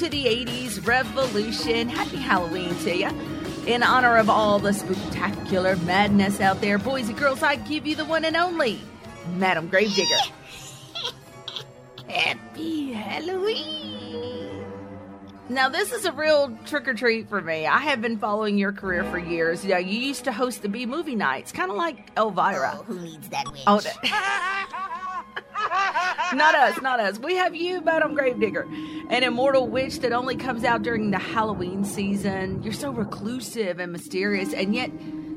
to the 80s Revolution. Happy Halloween to you. In honor of all the spectacular madness out there, boys and girls, I give you the one and only Madam Gravedigger. Happy Halloween. Now, this is a real trick or treat for me. I have been following your career for years. You, know, you used to host the B movie nights, kind of like Elvira. Oh, who needs that witch? Oh, not us, not us. We have you, Madam Gravedigger, an immortal witch that only comes out during the Halloween season. You're so reclusive and mysterious, and yet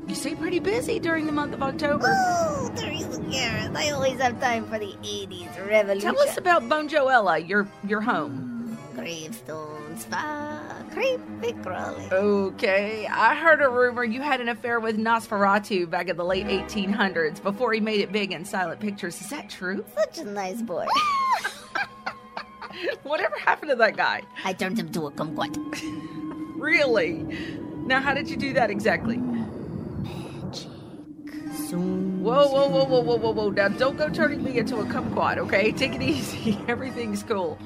you stay pretty busy during the month of October. Oh, Teresa Garrett, I always have time for the 80s revolution. Tell us about Bone Jo Ella, your your home. Gravestones, fuck creepy crawly. Okay, I heard a rumor you had an affair with Nosferatu back in the late 1800s before he made it big in silent pictures. Is that true? Such a nice boy. Whatever happened to that guy? I turned him to a kumquat. Really? Now, how did you do that exactly? Soon. Whoa, whoa, whoa, whoa, whoa, whoa, whoa. Now, don't go turning me into a kumquat, okay? Take it easy. Everything's cool.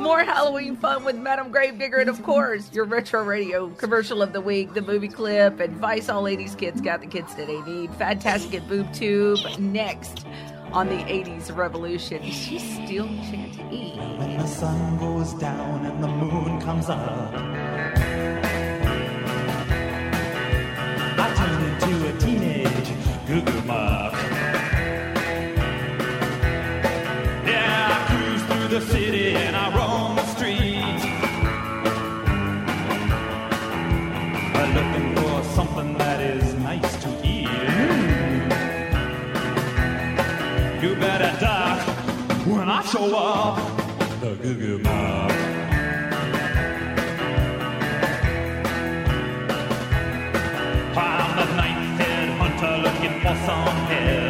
More Halloween fun with Madam Gravedigger, and of course, your retro radio commercial of the week, the movie clip, advice all 80s kids got the kids that they need, fantastic at Boob Tube. Next on the 80s Revolution, she's still chanting. When the sun goes down and the moon comes up, goo goo. Yeah, I cruise through the city and I roam the streets. I'm looking for something that is nice to eat. You better duck when I show up. The goo head.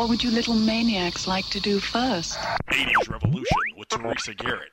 What would you little maniacs like to do first? 80s Revolution with Teresa Garrett.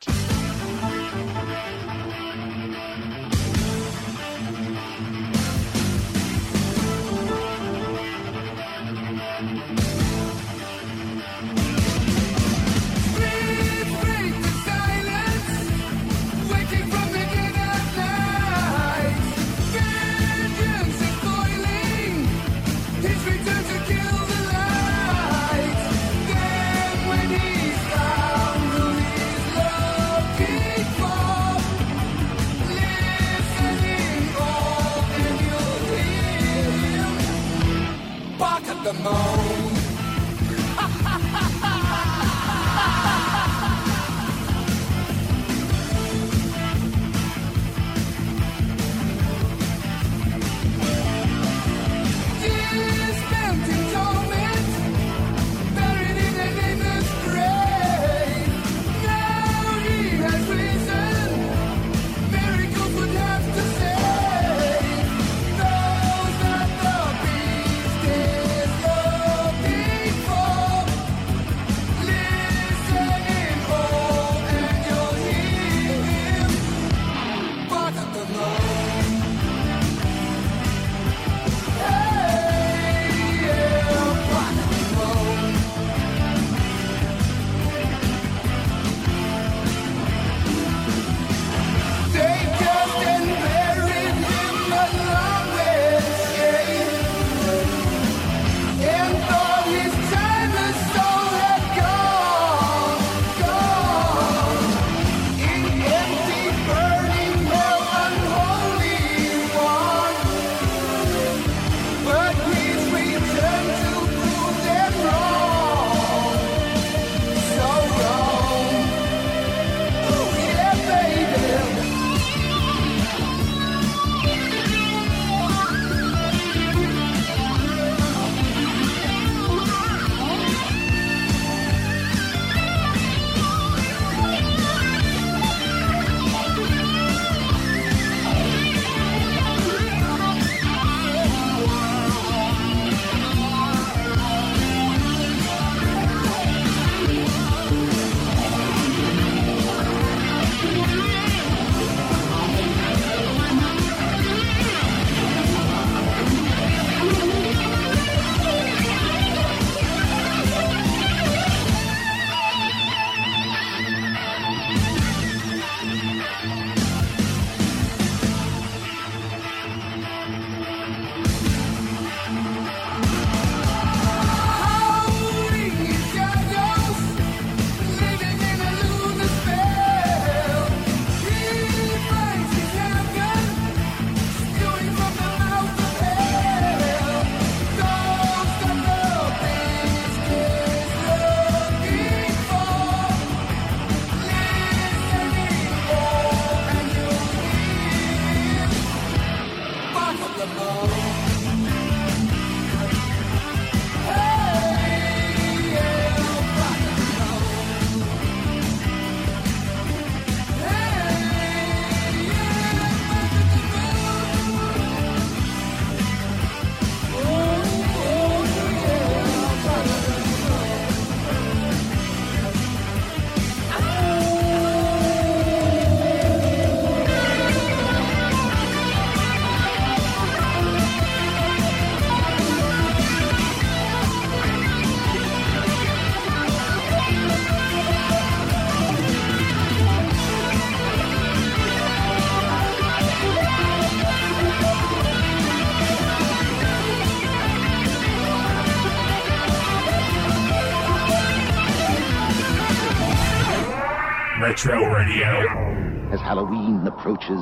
Radio. As Halloween approaches,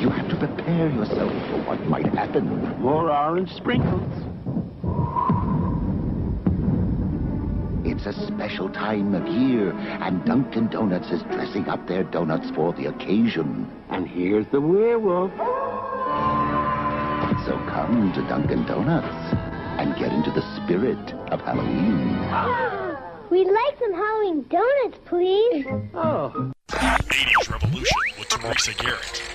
you have to prepare yourself for what might happen. More orange sprinkles. It's a special time of year, and Dunkin' Donuts is dressing up their donuts for the occasion. And here's the werewolf. So come to Dunkin' Donuts and get into the spirit of Halloween. We'd like some Halloween donuts, please. Oh. 80s Revolution with Teresa Garrett.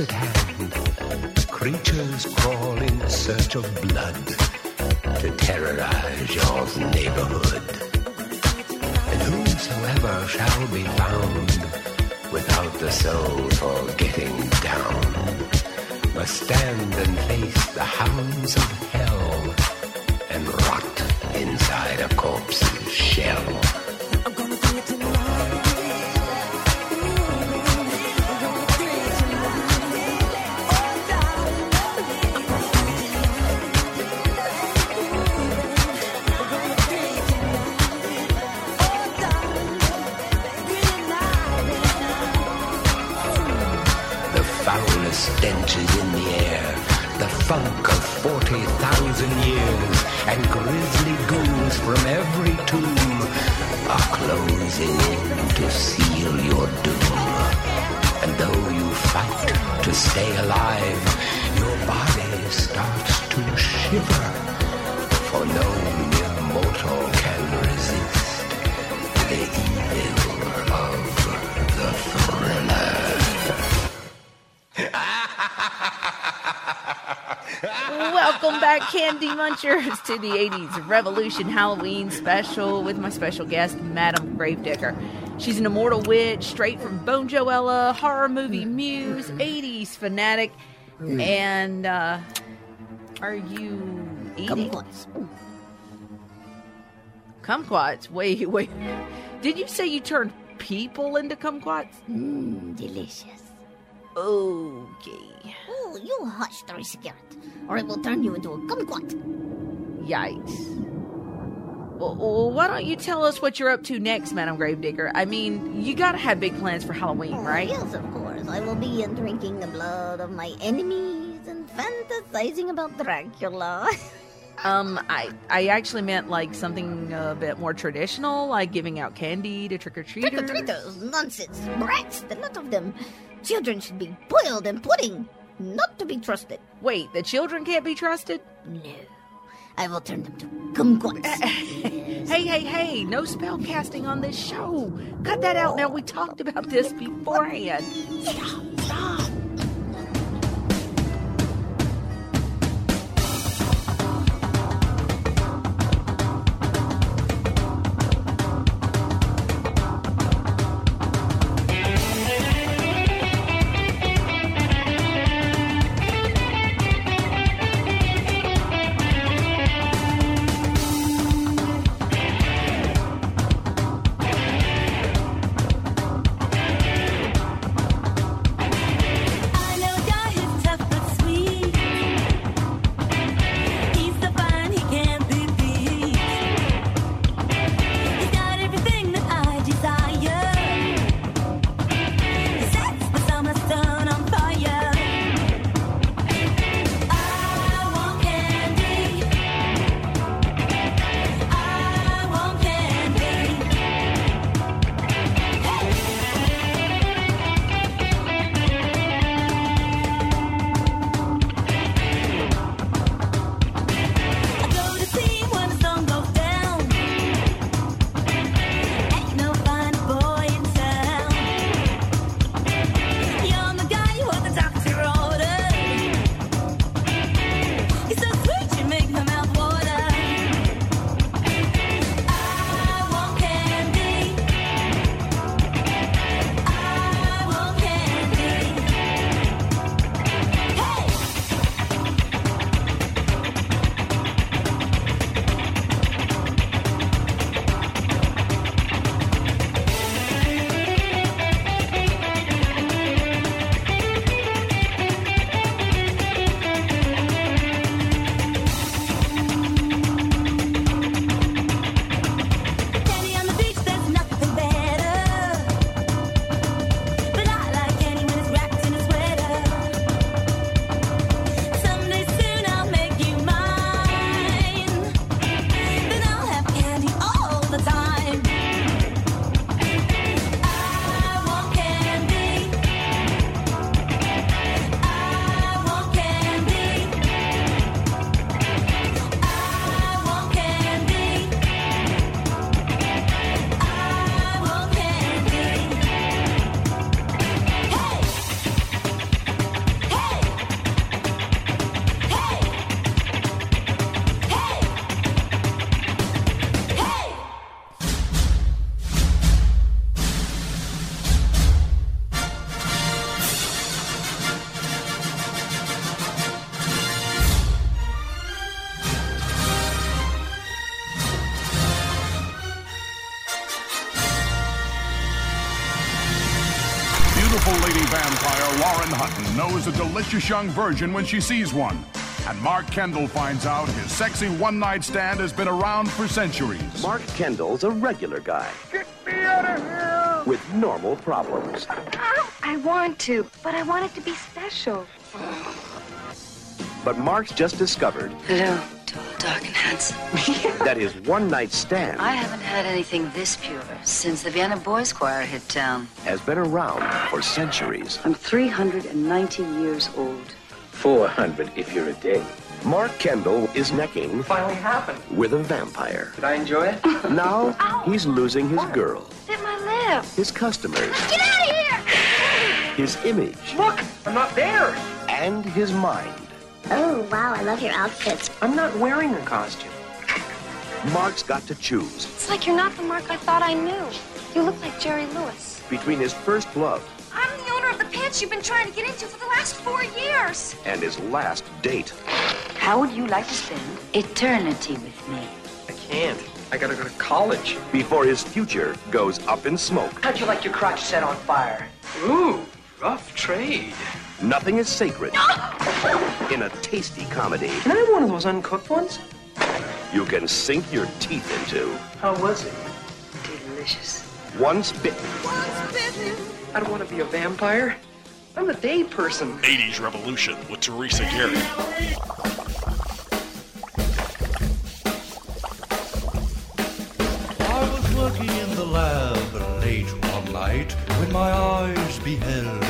At hand. Creatures crawl in search of blood to terrorize your neighborhood. And whosoever shall be found without the soul for getting down must stand and face the hounds of hell Munchers, to the 80s Revolution Halloween special with my special guest, Madame Gravedigger. She's an immortal witch straight from Bone Jo Ella, horror movie muse, 80s fanatic, and uh, are you eating? Kumquats. Kumquats? Wait, wait. Did you say you turned people into kumquats? Mmm, delicious. Okay. Oh, you hush, Teresa Garrett, or I will turn you into a kumquat. Yikes. Well, why don't you tell us what you're up to next, Madam Gravedigger? I mean, you gotta have big plans for Halloween, Oh, right? Yes, of course. I will be in drinking the blood of my enemies and fantasizing about Dracula. Um, I I actually meant like something a bit more traditional, like giving out candy to trick or treaters. Trick-or-treaters, nonsense, brats, the lot of them. Children should be boiled in pudding, not to be trusted. Wait, the children can't be trusted? No, I will turn them to kumquats. Hey, hey, hey! No spell casting on this show. Cut that out now. We talked about this beforehand. Stop, stop. Knows a delicious young virgin when she sees one. And Mark Kendall finds out his sexy one night stand has been around for centuries. Mark Kendall's a regular guy. Get me out of here! With normal problems. Oh, I want to, but I want it to be special. But Mark's just discovered Hello, tall, dark, and handsome. that is one night stand I haven't had anything this pure since the Vienna Boys Choir hit town. has been around for centuries. I'm 390 years old. 400 if you're a day. Mark Kendall is necking Finally happened. with a vampire. Did I enjoy it? Now he's losing his girl, Bit my lip. his customers, Get out of here! his image, Look, I'm not there. and his mind. Oh, wow, I love your outfits. I'm not wearing a costume. Mark's got to choose It's like you're not the Mark I thought I knew. You look like Jerry Lewis. between his first love I'm the owner of the pants you've been trying to get into for the last four years. and his last date. How would you like to spend eternity with me? I can't. I gotta go to college. Before his future goes up in smoke. How'd you like your crotch set on fire? Ooh, rough trade. Nothing is sacred in a tasty comedy Can I have one of those uncooked ones? you can sink your teeth into. How was it? Delicious. Once bitten, I don't want to be a vampire. I'm the day person. 80s Revolution with Teresa Garrett. I was working in the lab late one night when my eyes beheld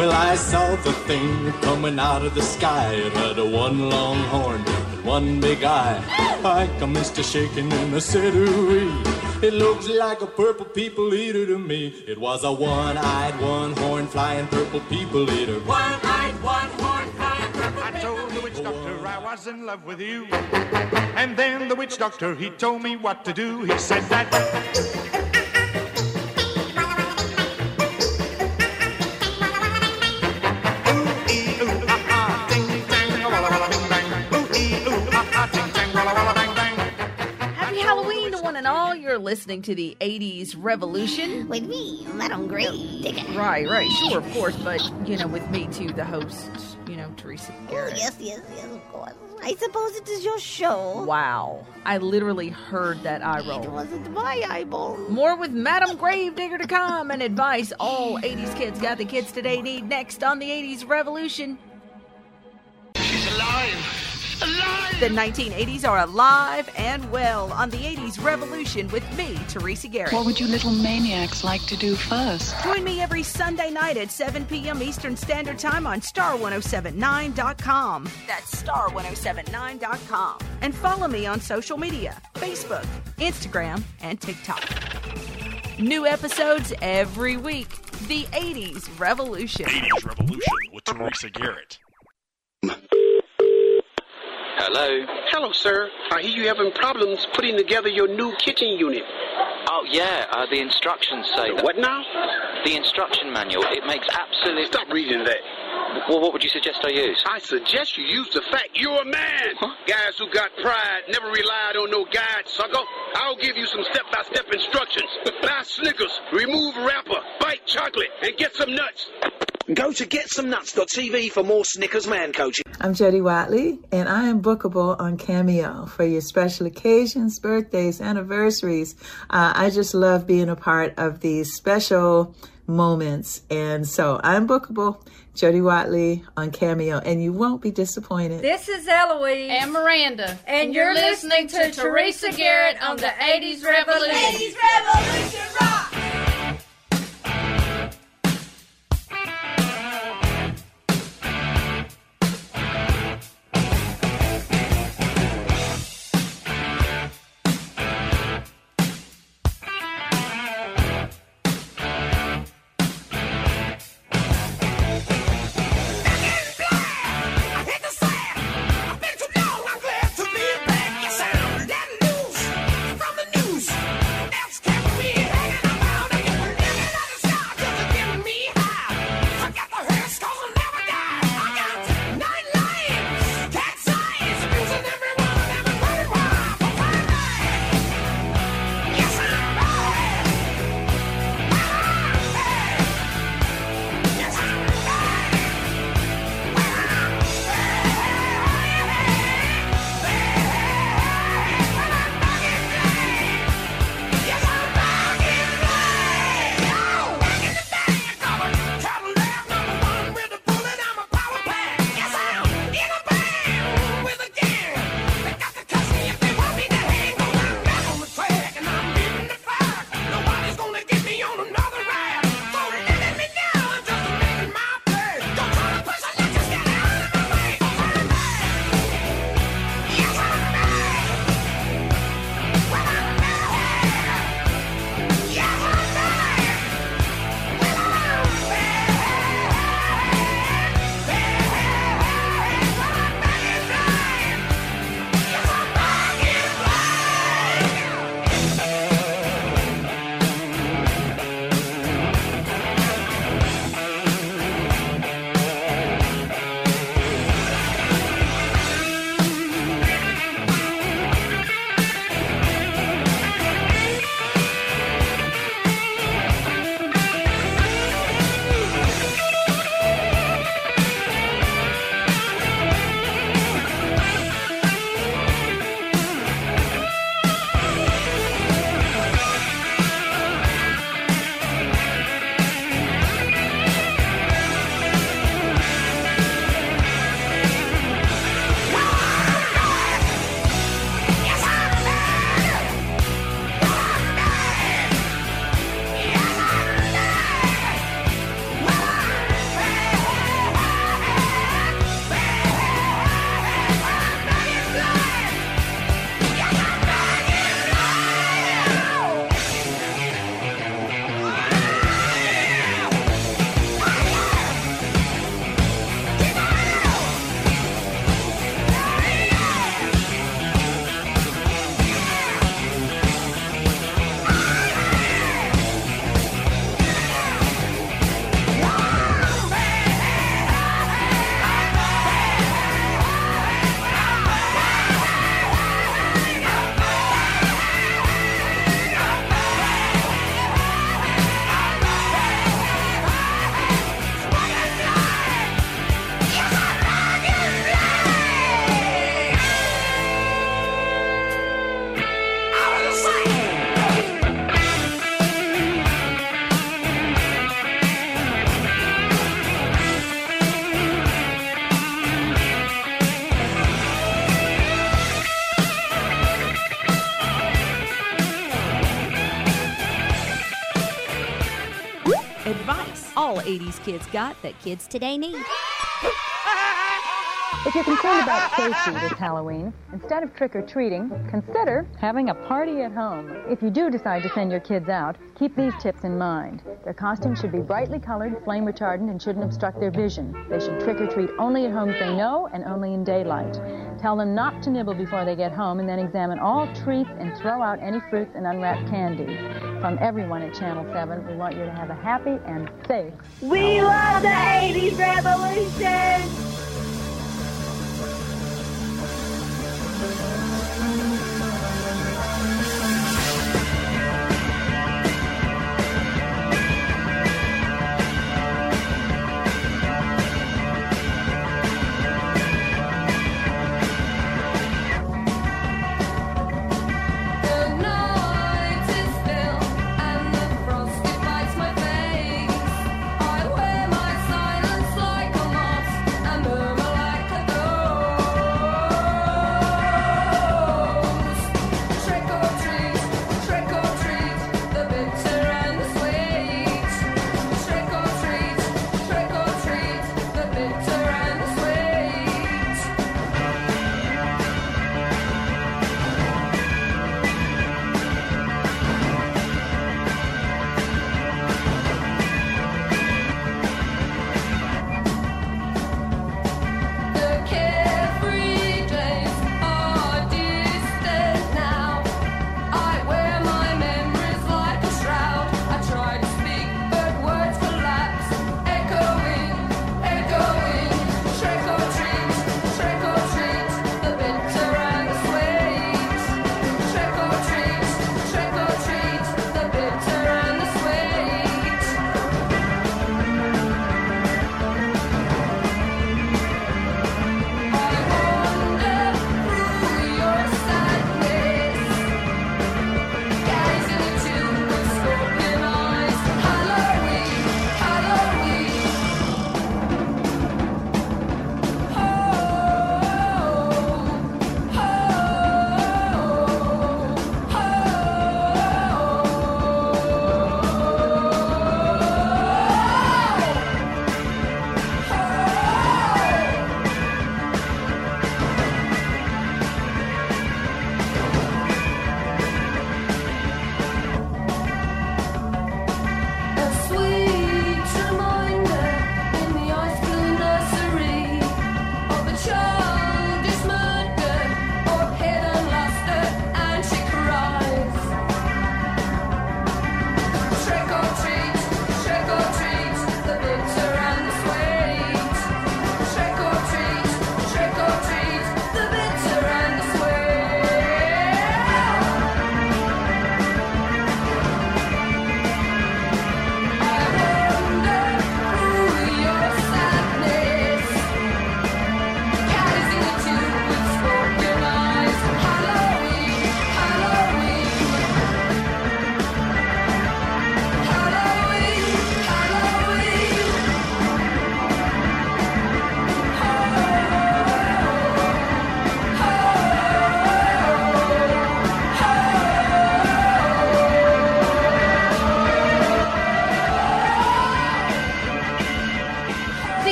Well, I saw the thing coming out of the sky. It had a one long horn and one big eye. I commenced to shaking in I said, ooh It looks like a purple people eater to me. It was a one-eyed, one-horn flying purple people eater. One-eyed, one-horn, flying purple I told the witch doctor I was in love with you. And then the witch doctor, he told me what to do. He said that. You're listening to the 80s Revolution. With me, Madam Gray Digger. Right, right, sure, of course, but, you know, with me too, the host, you know, Teresa Oh, yes, yes, yes, of course. I suppose it is your show. Wow. I literally heard that eye roll. It wasn't my eyeball. More with Madam Gravedigger to come and advice all 80s kids got the kids today need next on the 80s Revolution. The 1980s are alive and well on the 80s Revolution with me, Teresa Garrett. What would you little maniacs like to do first? Join me every Sunday night at 7 p.m. Eastern Standard Time on star1079.com. That's star1079.com. And follow me on social media Facebook, Instagram, and TikTok. New episodes every week. The 80s Revolution. 80s Revolution with Teresa Garrett. Hello. Hello, sir. I hear you having problems putting together your new kitchen unit. Oh yeah, uh, the instructions say that. What now? The instruction manual. It makes absolute. Stop reading that. Well, what would you suggest I use? I suggest you use the fact you're a man. Guys who got pride never relied on no guide, sucker. I'll give you some step-by-step instructions. Buy Snickers, remove wrapper, bite chocolate, and get some nuts. Go to GetSomeNuts.tv for more Snickers man coaching. I'm Jody Watley, and I am bookable on Cameo for your special occasions, birthdays, anniversaries. Uh, I just love being a part of these special moments, and so I'm bookable. Jody Watley on Cameo, and you won't be disappointed. This is Eloise. And Miranda. And, you're, listening to Teresa Garrett on the 80s Revolution. 80s Revolution rock! All 80s kids got that kids today need. If you're concerned about safety this Halloween, instead of trick or treating, consider having a party at home. If you do decide to send your kids out, keep these tips in mind. Their costumes should be brightly colored, flame retardant, and shouldn't obstruct their vision. They should trick or treat only at homes they know and only in daylight. Tell them not to nibble before they get home and then examine all treats and throw out any fruits and unwrapped candies. From everyone at Channel 7, we want you to have a happy and safe. We love the 80s revolution!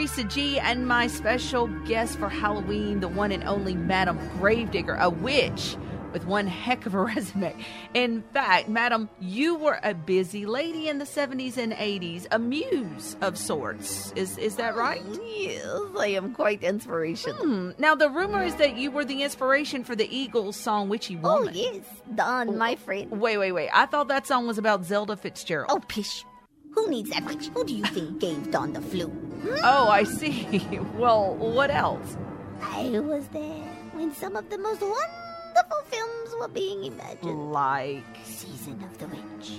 Teresa G, and my special guest for Halloween, the one and only Madam Gravedigger, a witch with one heck of a resume. In fact, Madam, you were a busy lady in the 70s and 80s, a muse of sorts. Is is that right? Yes, I am quite inspirational. Hmm. Now, the rumor is that you were the inspiration for the Eagles song Witchy Woman. Oh, yes, Don, my friend. Wait, wait, wait. I thought that song was about Zelda Fitzgerald. Oh, pish. Who needs that witch? Who do you think gave Don the flu? Hmm? Oh, I see. Well, what else? I was there when some of the most wonderful films were being imagined. Like Season of the Witch,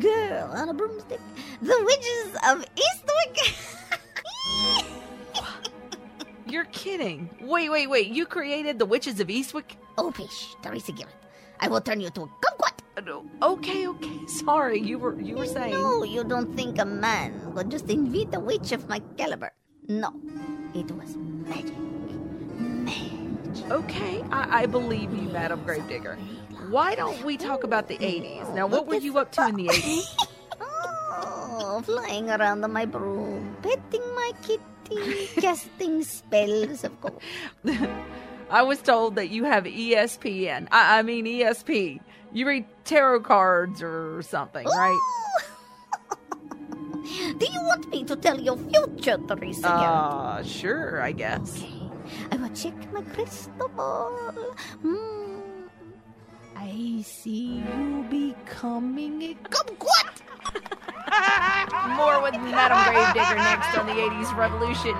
Girl on a Broomstick, The Witches of Eastwick. You're kidding. Wait, wait, wait. You created the Witches of Eastwick? oh, pish, Teresa Garrett. I will turn you to a kumquat. Okay, okay. Sorry, you were you were saying. No, you don't think a man would just invite a witch of my caliber. No, it was magic. Magic. Okay, I, I believe you, Madam Gravedigger. Why don't we talk about the 80s? Now, what were you up to in the 80s? oh, flying around on my broom, petting my kitty, casting spells, of course. I was told that you have ESPN. I, I mean, ESP. You read tarot cards or something, right? Do you want me to tell your future, Teresa? Uh, sure, I guess. Okay. I will check my crystal ball. Hmm. I see you becoming a kumquat! More with Madam Gravedigger next on the 80s Revolution.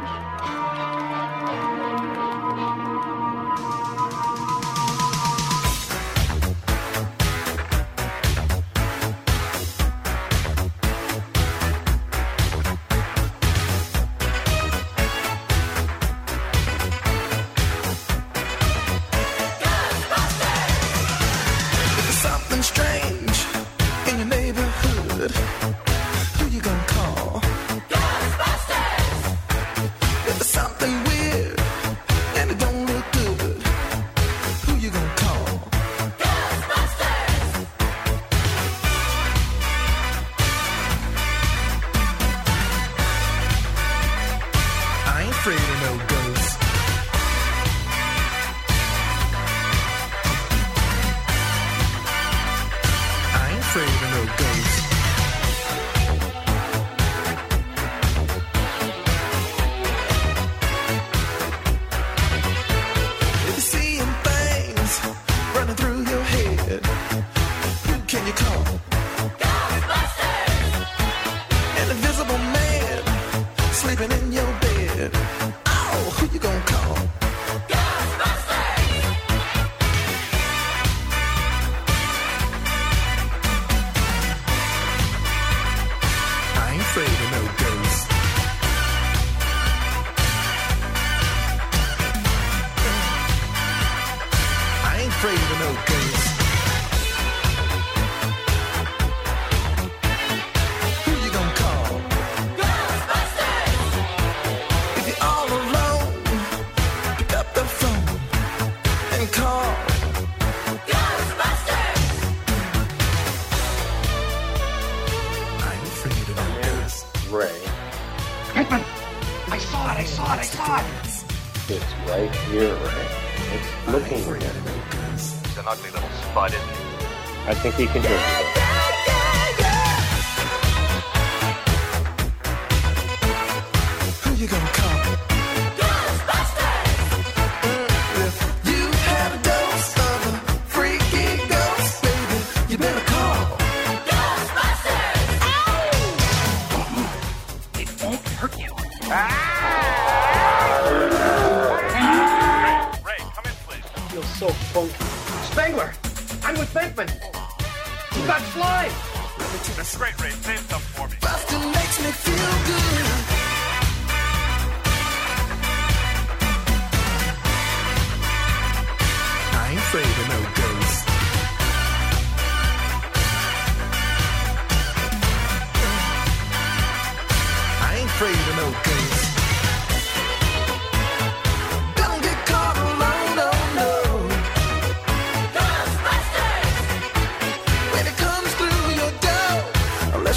think you can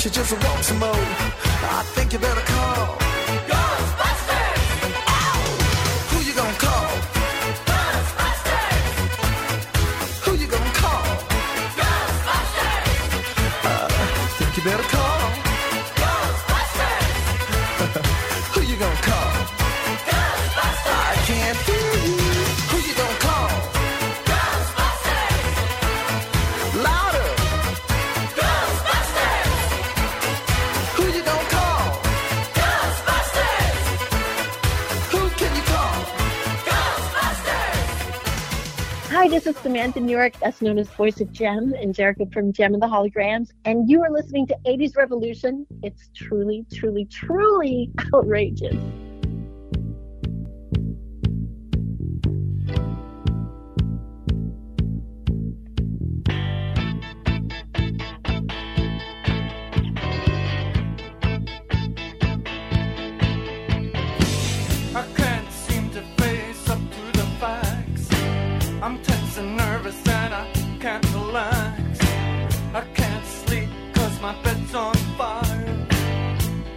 she just wants some more. I think you better call Ghostbusters. Ow! Who you gonna call? Ghostbusters. Who you gonna call? Ghostbusters. Uh, think you better call. this is Samantha Newark, that's known as Voice of Jem, and Jerrica from Jem and the Holograms. And you are listening to 80s Revolution. It's truly, truly, truly outrageous. can't relax. I can't sleep cause my bed's on fire.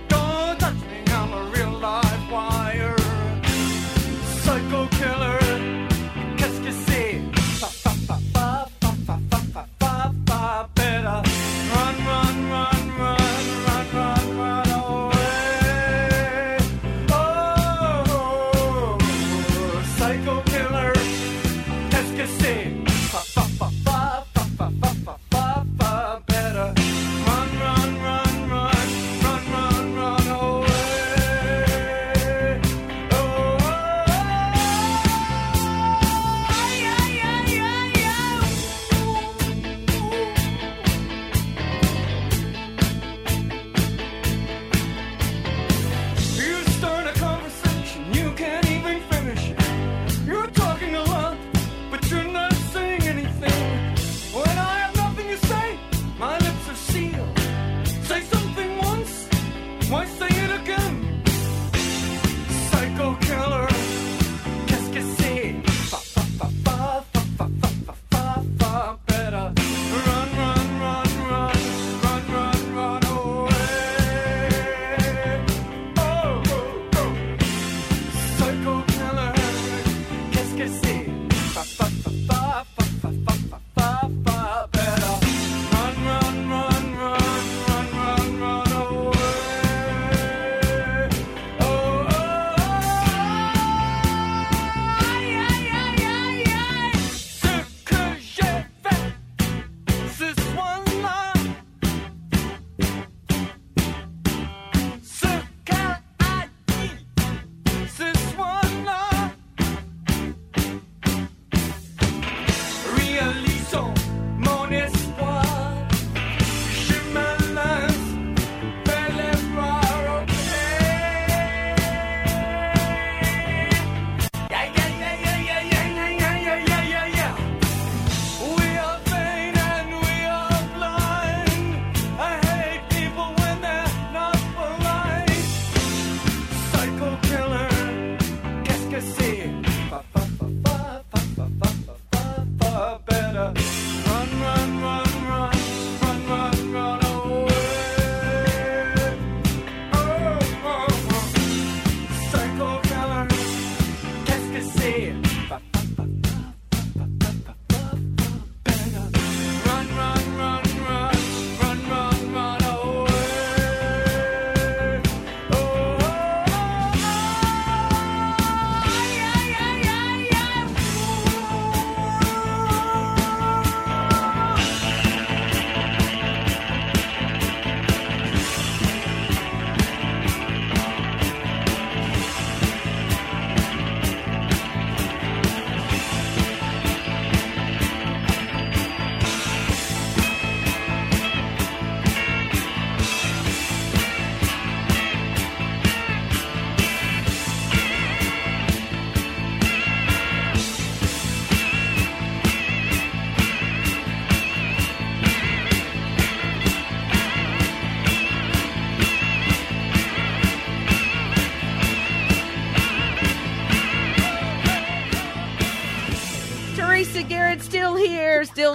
Don't touch me, I'm a real live wire. Psycho killer, qu'est-ce que c'est? Fa better. Run, run, run, run, run, run, run away. Oh, psycho killer, qu'est-ce que c'est?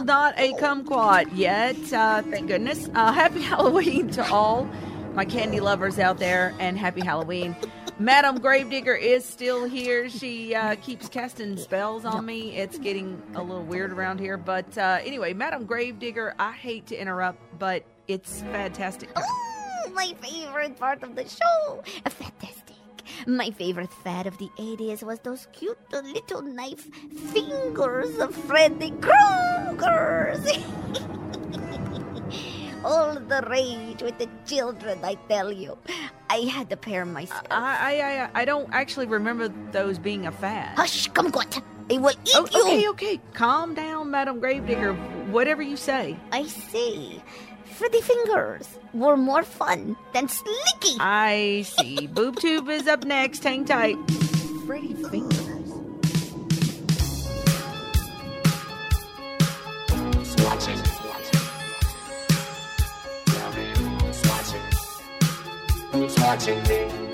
Not a kumquat yet. Uh, thank goodness. Uh, happy Halloween to all my candy lovers out there, and happy Halloween. Madam Gravedigger is still here. She uh, keeps casting spells on me. It's getting a little weird around here. But uh, anyway, Madam Gravedigger, I hate to interrupt, but it's fantastic. Oh, my favorite part of the show. My favorite fad of the 80s was those cute little knife fingers of Freddy Krueger's. All the rage with the children, I tell you. I had a pair myself. I, I, I, I don't actually remember those being a fad. Hush, kumquat. I will eat Oh, you. okay, okay. Calm down, Madam Gravedigger. Whatever you say. I see. Freddy fingers were more fun than Slicky. I see. Boob Tube is up next. Hang tight. Freddy Fingers. Swatching. Who's watching me?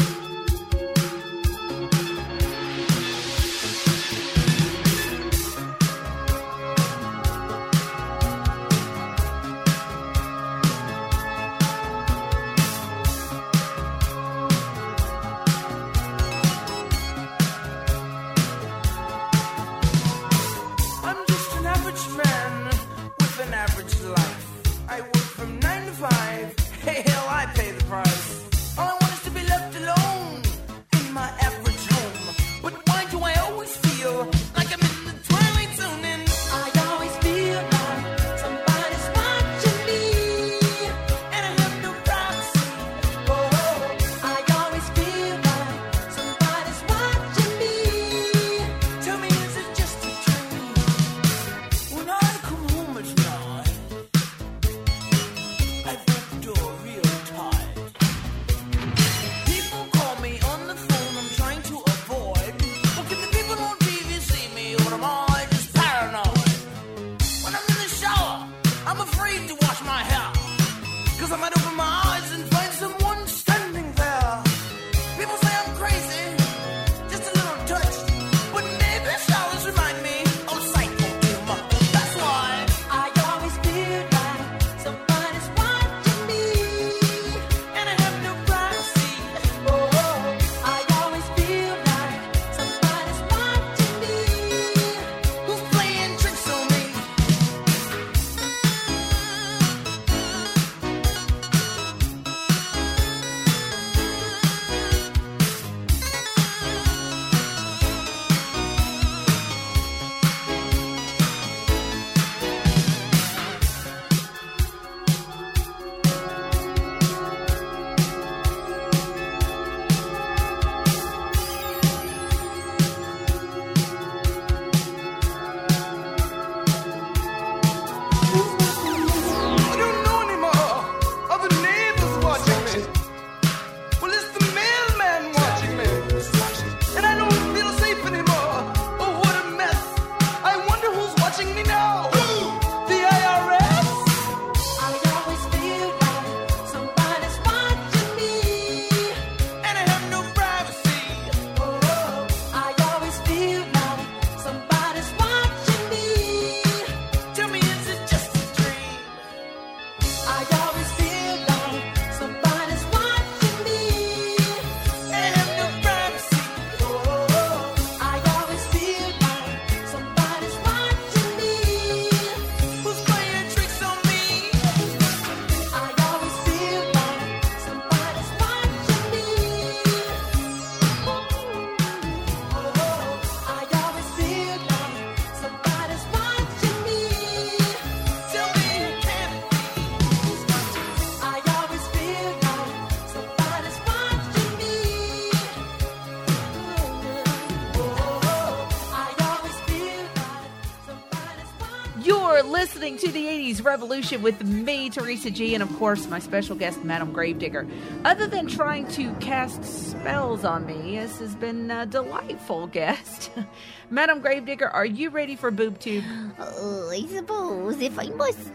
Revolution with me, Teresa G, and of course, my special guest, Madam Gravedigger. Other than trying to cast spells on me, this has been a delightful guest. Madam Gravedigger, are you ready for BoobTube? Oh, I suppose if I must.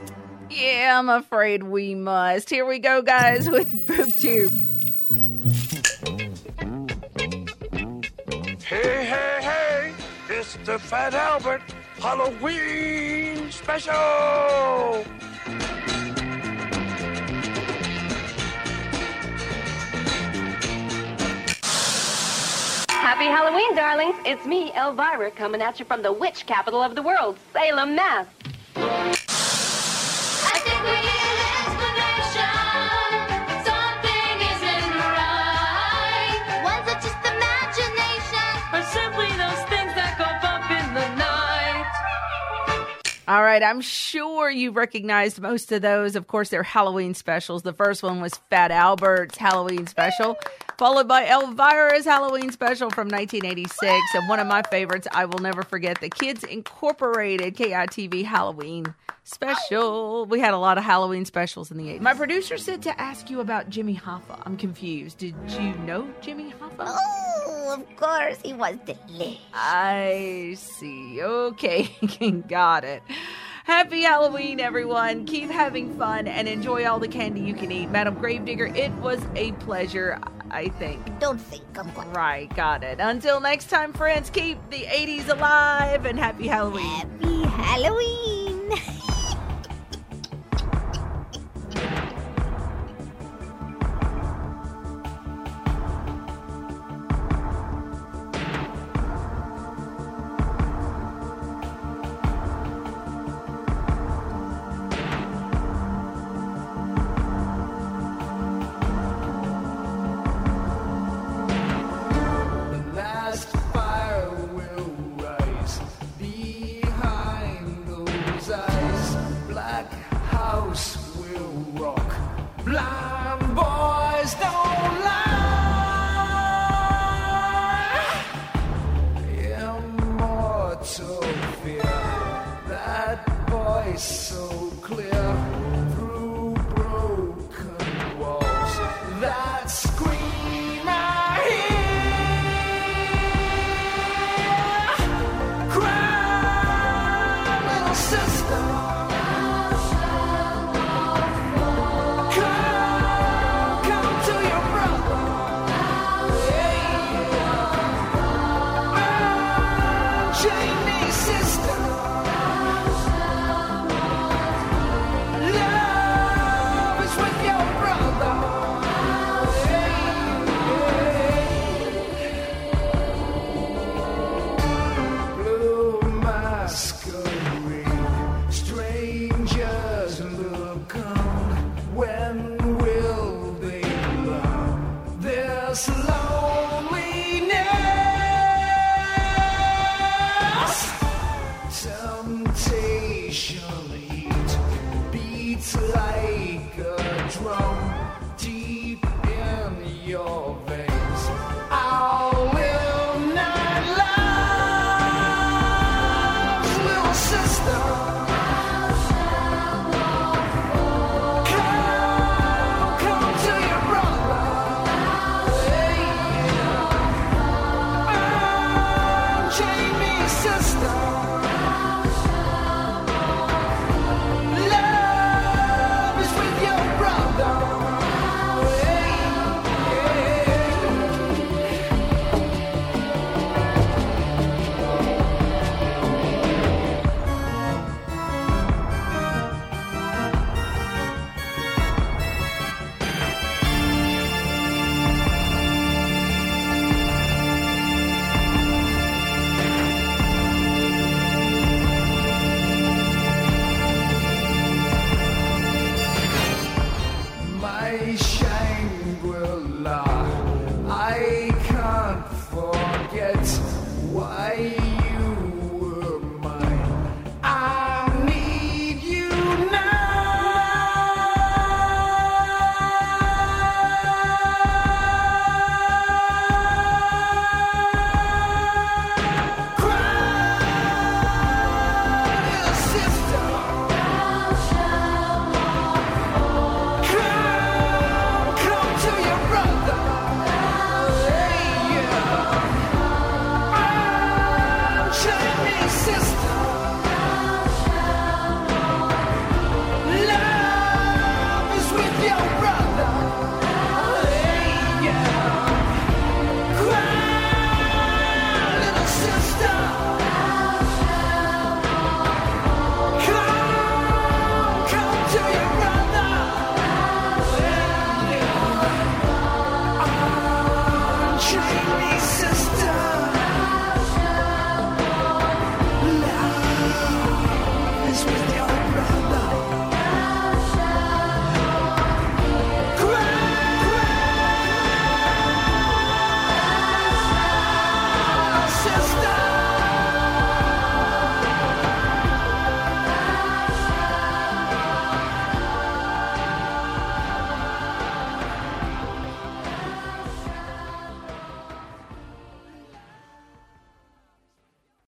Yeah, I'm afraid we must. Here we go, guys, with Boob Tube. Hey, hey, hey! It's the Fat Albert Halloween special! Happy Halloween, darlings. It's me, Elvira, coming at you from the witch capital of the world, Salem, Mass. All right, I'm sure you recognized most of those. Of course, they're Halloween specials. The first one was Fat Albert's Halloween special, followed by Elvira's Halloween special from 1986. And one of my favorites, I will never forget, the Kids Incorporated KITV Halloween special. We had a lot of Halloween specials in the 80s. My producer said to ask you about Jimmy Hoffa. I'm confused. Did you know Jimmy Hoffa? Oh, of course, he was delicious. I see. Okay, got it. Happy Halloween, everyone. Keep having fun and enjoy all the candy you can eat. Madam Gravedigger, it was a pleasure, I think. Don't think, I'm going. Right, got it. Until next time, friends, keep the 80s alive and happy Halloween. Happy Halloween.